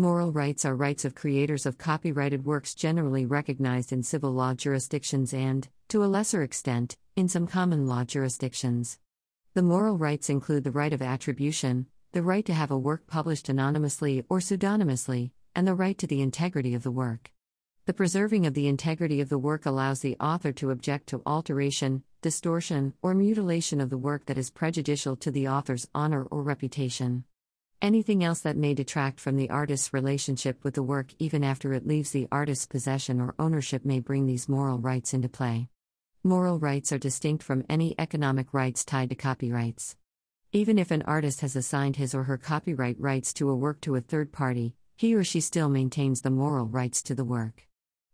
Moral rights are rights of creators of copyrighted works generally recognized in civil law jurisdictions and, to a lesser extent, in some common law jurisdictions. The moral rights include the right of attribution, the right to have a work published anonymously or pseudonymously, and the right to the integrity of the work. The preserving of the integrity of the work allows the author to object to alteration, distortion, or mutilation of the work that is prejudicial to the author's honor or reputation. Anything else that may detract from the artist's relationship with the work, even after it leaves the artist's possession or ownership, may bring these moral rights into play. Moral rights are distinct from any economic rights tied to copyrights. Even if an artist has assigned his or her copyright rights to a work to a third party, he or she still maintains the moral rights to the work.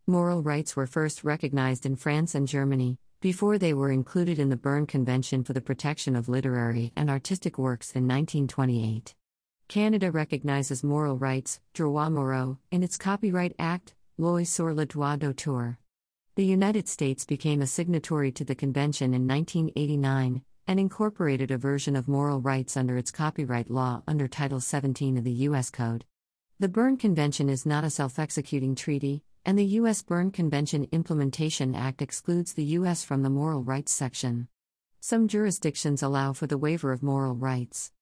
Moral rights were first recognized in France and Germany, before they were included in the Berne Convention for the Protection of Literary and Artistic Works in 1928. Canada recognizes moral rights, droits moraux, in its Copyright Act, Loi sur le droit d'auteur. The United States became a signatory to the convention in 1989 and incorporated a version of moral rights under its copyright law under Title 17 of the U.S. Code. The Berne Convention is not a self executing treaty, and the U.S. Berne Convention Implementation Act excludes the U.S. from the moral rights section. Some jurisdictions allow for the waiver of moral rights.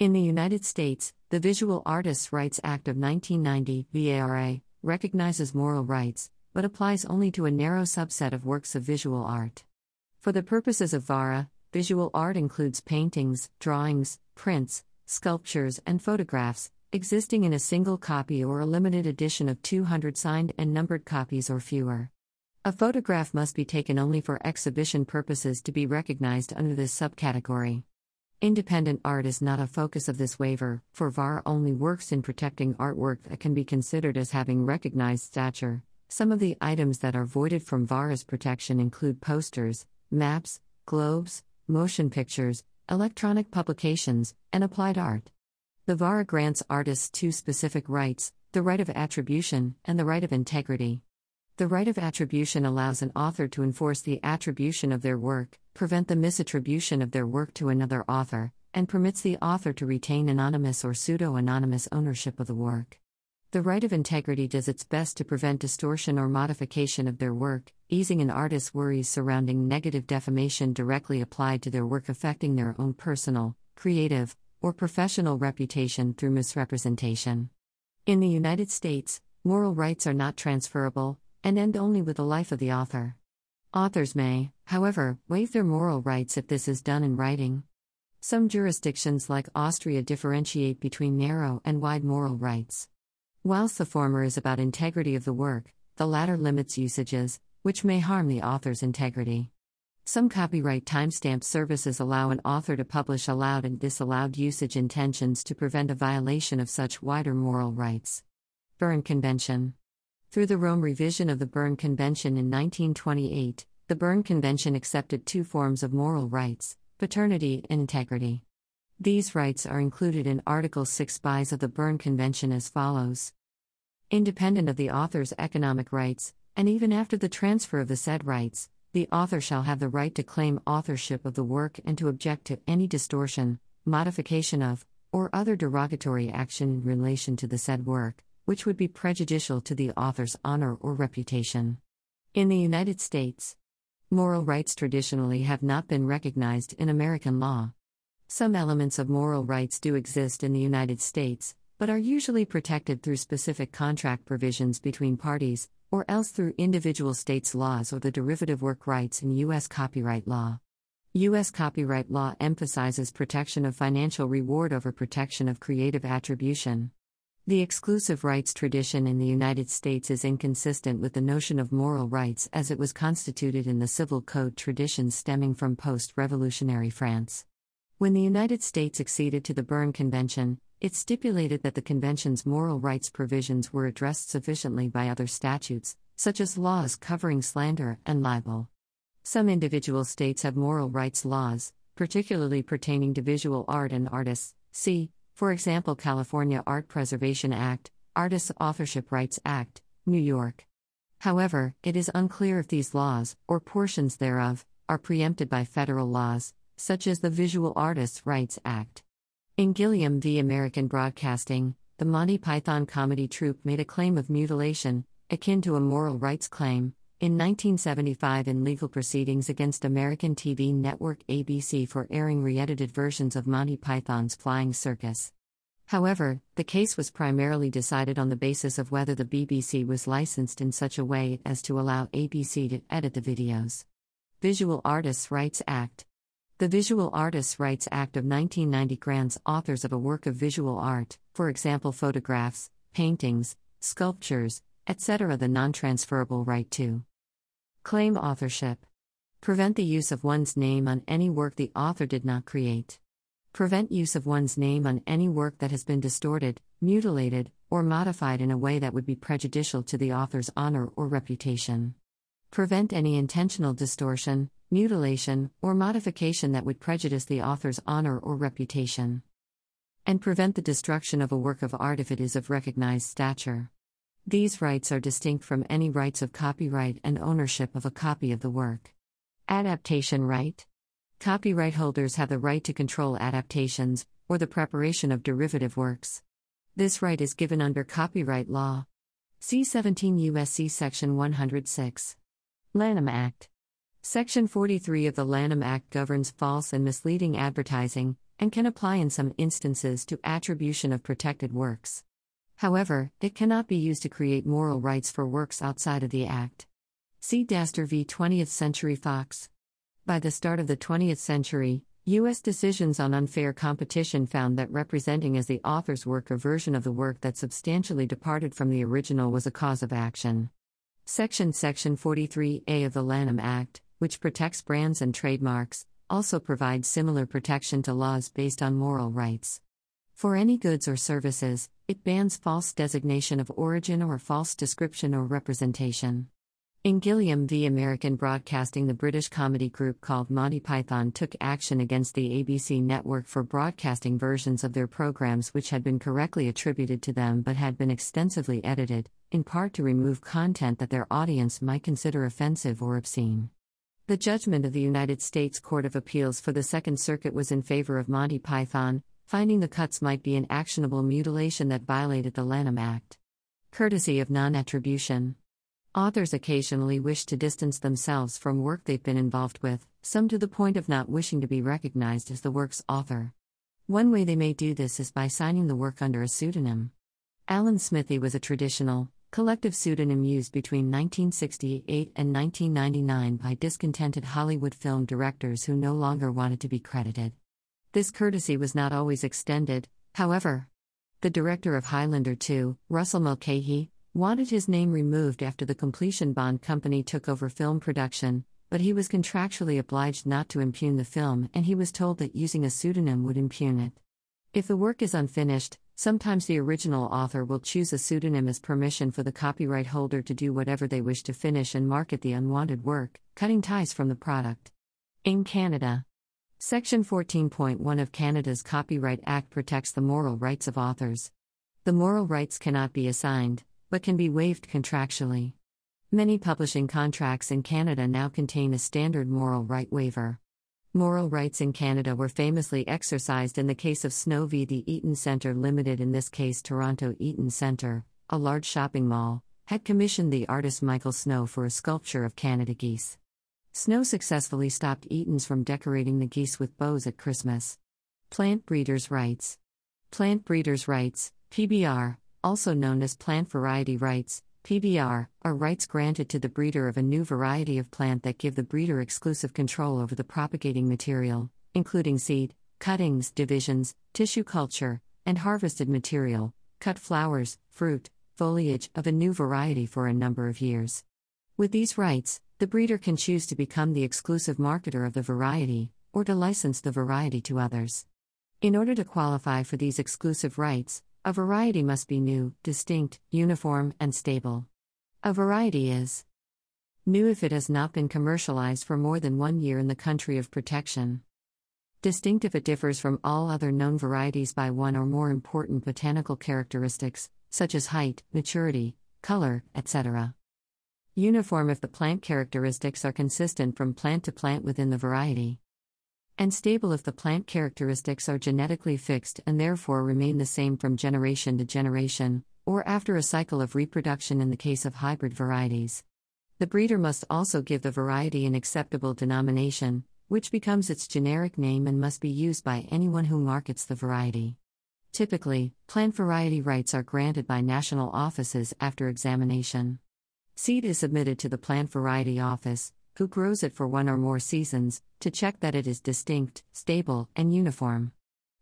In the United States, the Visual Artists' Rights Act of 1990, VARA, recognizes moral rights, but applies only to a narrow subset of works of visual art. For the purposes of VARA, visual art includes paintings, drawings, prints, sculptures, and photographs, existing in a single copy or a limited edition of 200 signed and numbered copies or fewer. A photograph must be taken only for exhibition purposes to be recognized under this subcategory. Independent art is not a focus of this waiver, for VAR only works in protecting artwork that can be considered as having recognized stature. Some of the items that are voided from VARA's protection include posters, maps, globes, motion pictures, electronic publications, and applied art. The VARA grants artists two specific rights the right of attribution and the right of integrity. The right of attribution allows an author to enforce the attribution of their work, prevent the misattribution of their work to another author, and permits the author to retain anonymous or pseudo anonymous ownership of the work. The right of integrity does its best to prevent distortion or modification of their work, easing an artist's worries surrounding negative defamation directly applied to their work affecting their own personal, creative, or professional reputation through misrepresentation. In the United States, moral rights are not transferable, and end only with the life of the author. Authors may, however, waive their moral rights if this is done in writing. Some jurisdictions like Austria differentiate between narrow and wide moral rights. Whilst the former is about integrity of the work, the latter limits usages, which may harm the author's integrity. Some copyright timestamp services allow an author to publish allowed and disallowed usage intentions to prevent a violation of such wider moral rights. Berne Convention through the Rome revision of the Berne Convention in 1928, the Berne Convention accepted two forms of moral rights paternity and integrity. These rights are included in Article 6 bis of the Berne Convention as follows Independent of the author's economic rights, and even after the transfer of the said rights, the author shall have the right to claim authorship of the work and to object to any distortion, modification of, or other derogatory action in relation to the said work, which would be prejudicial to the author's honor or reputation. In the United States, moral rights traditionally have not been recognized in American law. Some elements of moral rights do exist in the United States, but are usually protected through specific contract provisions between parties, or else through individual states' laws or the derivative work rights in U.S. copyright law. U.S. copyright law emphasizes protection of financial reward over protection of creative attribution. The exclusive rights tradition in the United States is inconsistent with the notion of moral rights as it was constituted in the civil code tradition stemming from post revolutionary France. When the United States acceded to the Berne Convention, it stipulated that the Convention's moral rights provisions were addressed sufficiently by other statutes, such as laws covering slander and libel. Some individual states have moral rights laws, particularly pertaining to visual art and artists. See for example, California Art Preservation Act, Artists Authorship Rights Act, New York. However, it is unclear if these laws, or portions thereof, are preempted by federal laws, such as the Visual Artists' Rights Act. In Gilliam v. American Broadcasting, the Monty Python comedy troupe made a claim of mutilation, akin to a moral rights claim, in 1975 in legal proceedings against American TV network ABC for airing re edited versions of Monty Python's Flying Circus. However, the case was primarily decided on the basis of whether the BBC was licensed in such a way as to allow ABC to edit the videos. Visual Artists' Rights Act The Visual Artists' Rights Act of 1990 grants authors of a work of visual art, for example photographs, paintings, sculptures, etc., the non transferable right to Claim authorship. Prevent the use of one's name on any work the author did not create. Prevent use of one's name on any work that has been distorted, mutilated, or modified in a way that would be prejudicial to the author's honor or reputation. Prevent any intentional distortion, mutilation, or modification that would prejudice the author's honor or reputation. And prevent the destruction of a work of art if it is of recognized stature. These rights are distinct from any rights of copyright and ownership of a copy of the work. Adaptation right. Copyright holders have the right to control adaptations, or the preparation of derivative works. This right is given under copyright law. See 17 U.S.C. Section 106. Lanham Act. Section 43 of the Lanham Act governs false and misleading advertising, and can apply in some instances to attribution of protected works. However, it cannot be used to create moral rights for works outside of the Act. See Dastar v. 20th Century Fox. By the start of the 20th century, U.S. decisions on unfair competition found that representing as the author's work a version of the work that substantially departed from the original was a cause of action. Section Section 43A of the Lanham Act, which protects brands and trademarks, also provides similar protection to laws based on moral rights. For any goods or services, it bans false designation of origin or false description or representation. In Gilliam v. American Broadcasting, the British comedy group called Monty Python took action against the ABC network for broadcasting versions of their programs which had been correctly attributed to them but had been extensively edited, in part to remove content that their audience might consider offensive or obscene. The judgment of the United States Court of Appeals for the Second Circuit was in favor of Monty Python, finding the cuts might be an actionable mutilation that violated the Lanham Act. Courtesy of non attribution. Authors occasionally wish to distance themselves from work they've been involved with, some to the point of not wishing to be recognized as the work's author. One way they may do this is by signing the work under a pseudonym. Alan Smithee was a traditional, collective pseudonym used between 1968 and 1999 by discontented Hollywood film directors who no longer wanted to be credited. This courtesy was not always extended, however. The director of Highlander 2, Russell Mulcahy, wanted his name removed after the completion bond company took over film production, but he was contractually obliged not to impugn the film and he was told that using a pseudonym would impugn it. If the work is unfinished, sometimes the original author will choose a pseudonym as permission for the copyright holder to do whatever they wish to finish and market the unwanted work, cutting ties from the product. In Canada, Section 14.1 of Canada's Copyright Act protects the moral rights of authors. The moral rights cannot be assigned, but can be waived contractually. Many publishing contracts in Canada now contain a standard moral right waiver. Moral rights in Canada were famously exercised in the case of Snow v. the Eaton Centre Limited, in this case, Toronto Eaton Centre, a large shopping mall, had commissioned the artist Michael Snow for a sculpture of Canada geese. Snow successfully stopped Eatons from decorating the geese with bows at Christmas. Plant Breeders' Rights Plant Breeders' Rights, PBR, also known as Plant Variety Rights, PBR, are rights granted to the breeder of a new variety of plant that give the breeder exclusive control over the propagating material, including seed, cuttings, divisions, tissue culture, and harvested material, cut flowers, fruit, foliage of a new variety for a number of years. With these rights, the breeder can choose to become the exclusive marketer of the variety, or to license the variety to others. In order to qualify for these exclusive rights, a variety must be new, distinct, uniform, and stable. A variety is new if it has not been commercialized for more than one year in the country of protection. Distinct if it differs from all other known varieties by one or more important botanical characteristics, such as height, maturity, color, etc. Uniform if the plant characteristics are consistent from plant to plant within the variety. and stable if the plant characteristics are genetically fixed and therefore remain the same from generation to generation, or after a cycle of reproduction in the case of hybrid varieties. The breeder must also give the variety an acceptable denomination, which becomes its generic name and must be used by anyone who markets the variety. Typically, plant variety rights are granted by national offices after examination. Seed is submitted to the plant variety office, who grows it for one or more seasons, to check that it is distinct, stable, and uniform.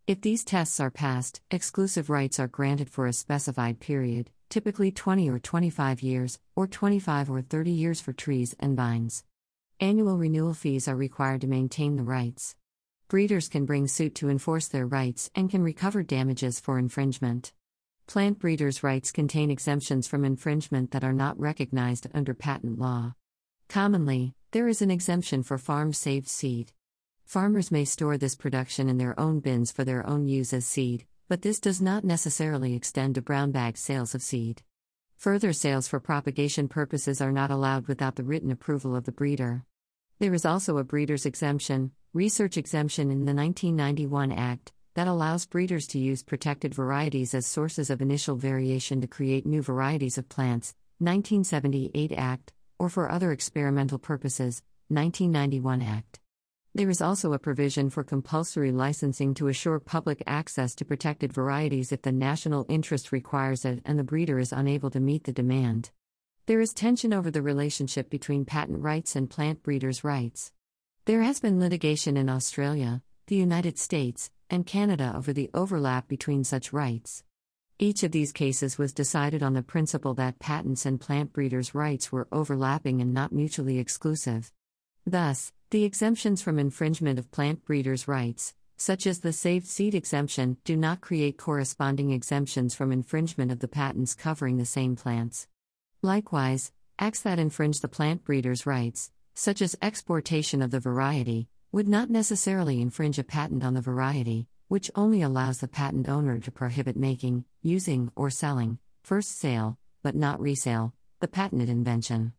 If these tests are passed, exclusive rights are granted for a specified period, typically 20 or 25 years, or 25 or 30 years for trees and vines. Annual renewal fees are required to maintain the rights. Breeders can bring suit to enforce their rights and can recover damages for infringement. Plant breeders' rights contain exemptions from infringement that are not recognized under patent law. Commonly, there is an exemption for farm saved seed. Farmers may store this production in their own bins for their own use as seed, but this does not necessarily extend to brown bag sales of seed. Further sales for propagation purposes are not allowed without the written approval of the breeder. There is also a breeder's exemption, research exemption in the 1991 Act that allows breeders to use protected varieties as sources of initial variation to create new varieties of plants, 1978 Act, or for other experimental purposes, 1991 Act. There is also a provision for compulsory licensing to assure public access to protected varieties if the national interest requires it and the breeder is unable to meet the demand. There is tension over the relationship between patent rights and plant breeders' rights. There has been litigation in Australia, the United States, and Canada over the overlap between such rights. Each of these cases was decided on the principle that patents and plant breeders' rights were overlapping and not mutually exclusive. Thus, the exemptions from infringement of plant breeders' rights, such as the saved seed exemption, do not create corresponding exemptions from infringement of the patents covering the same plants. Likewise, acts that infringe the plant breeders' rights, such as exportation of the variety, would not necessarily infringe a patent on the variety, which only allows the patent owner to prohibit making, using, or selling, first sale, but not resale, the patented invention.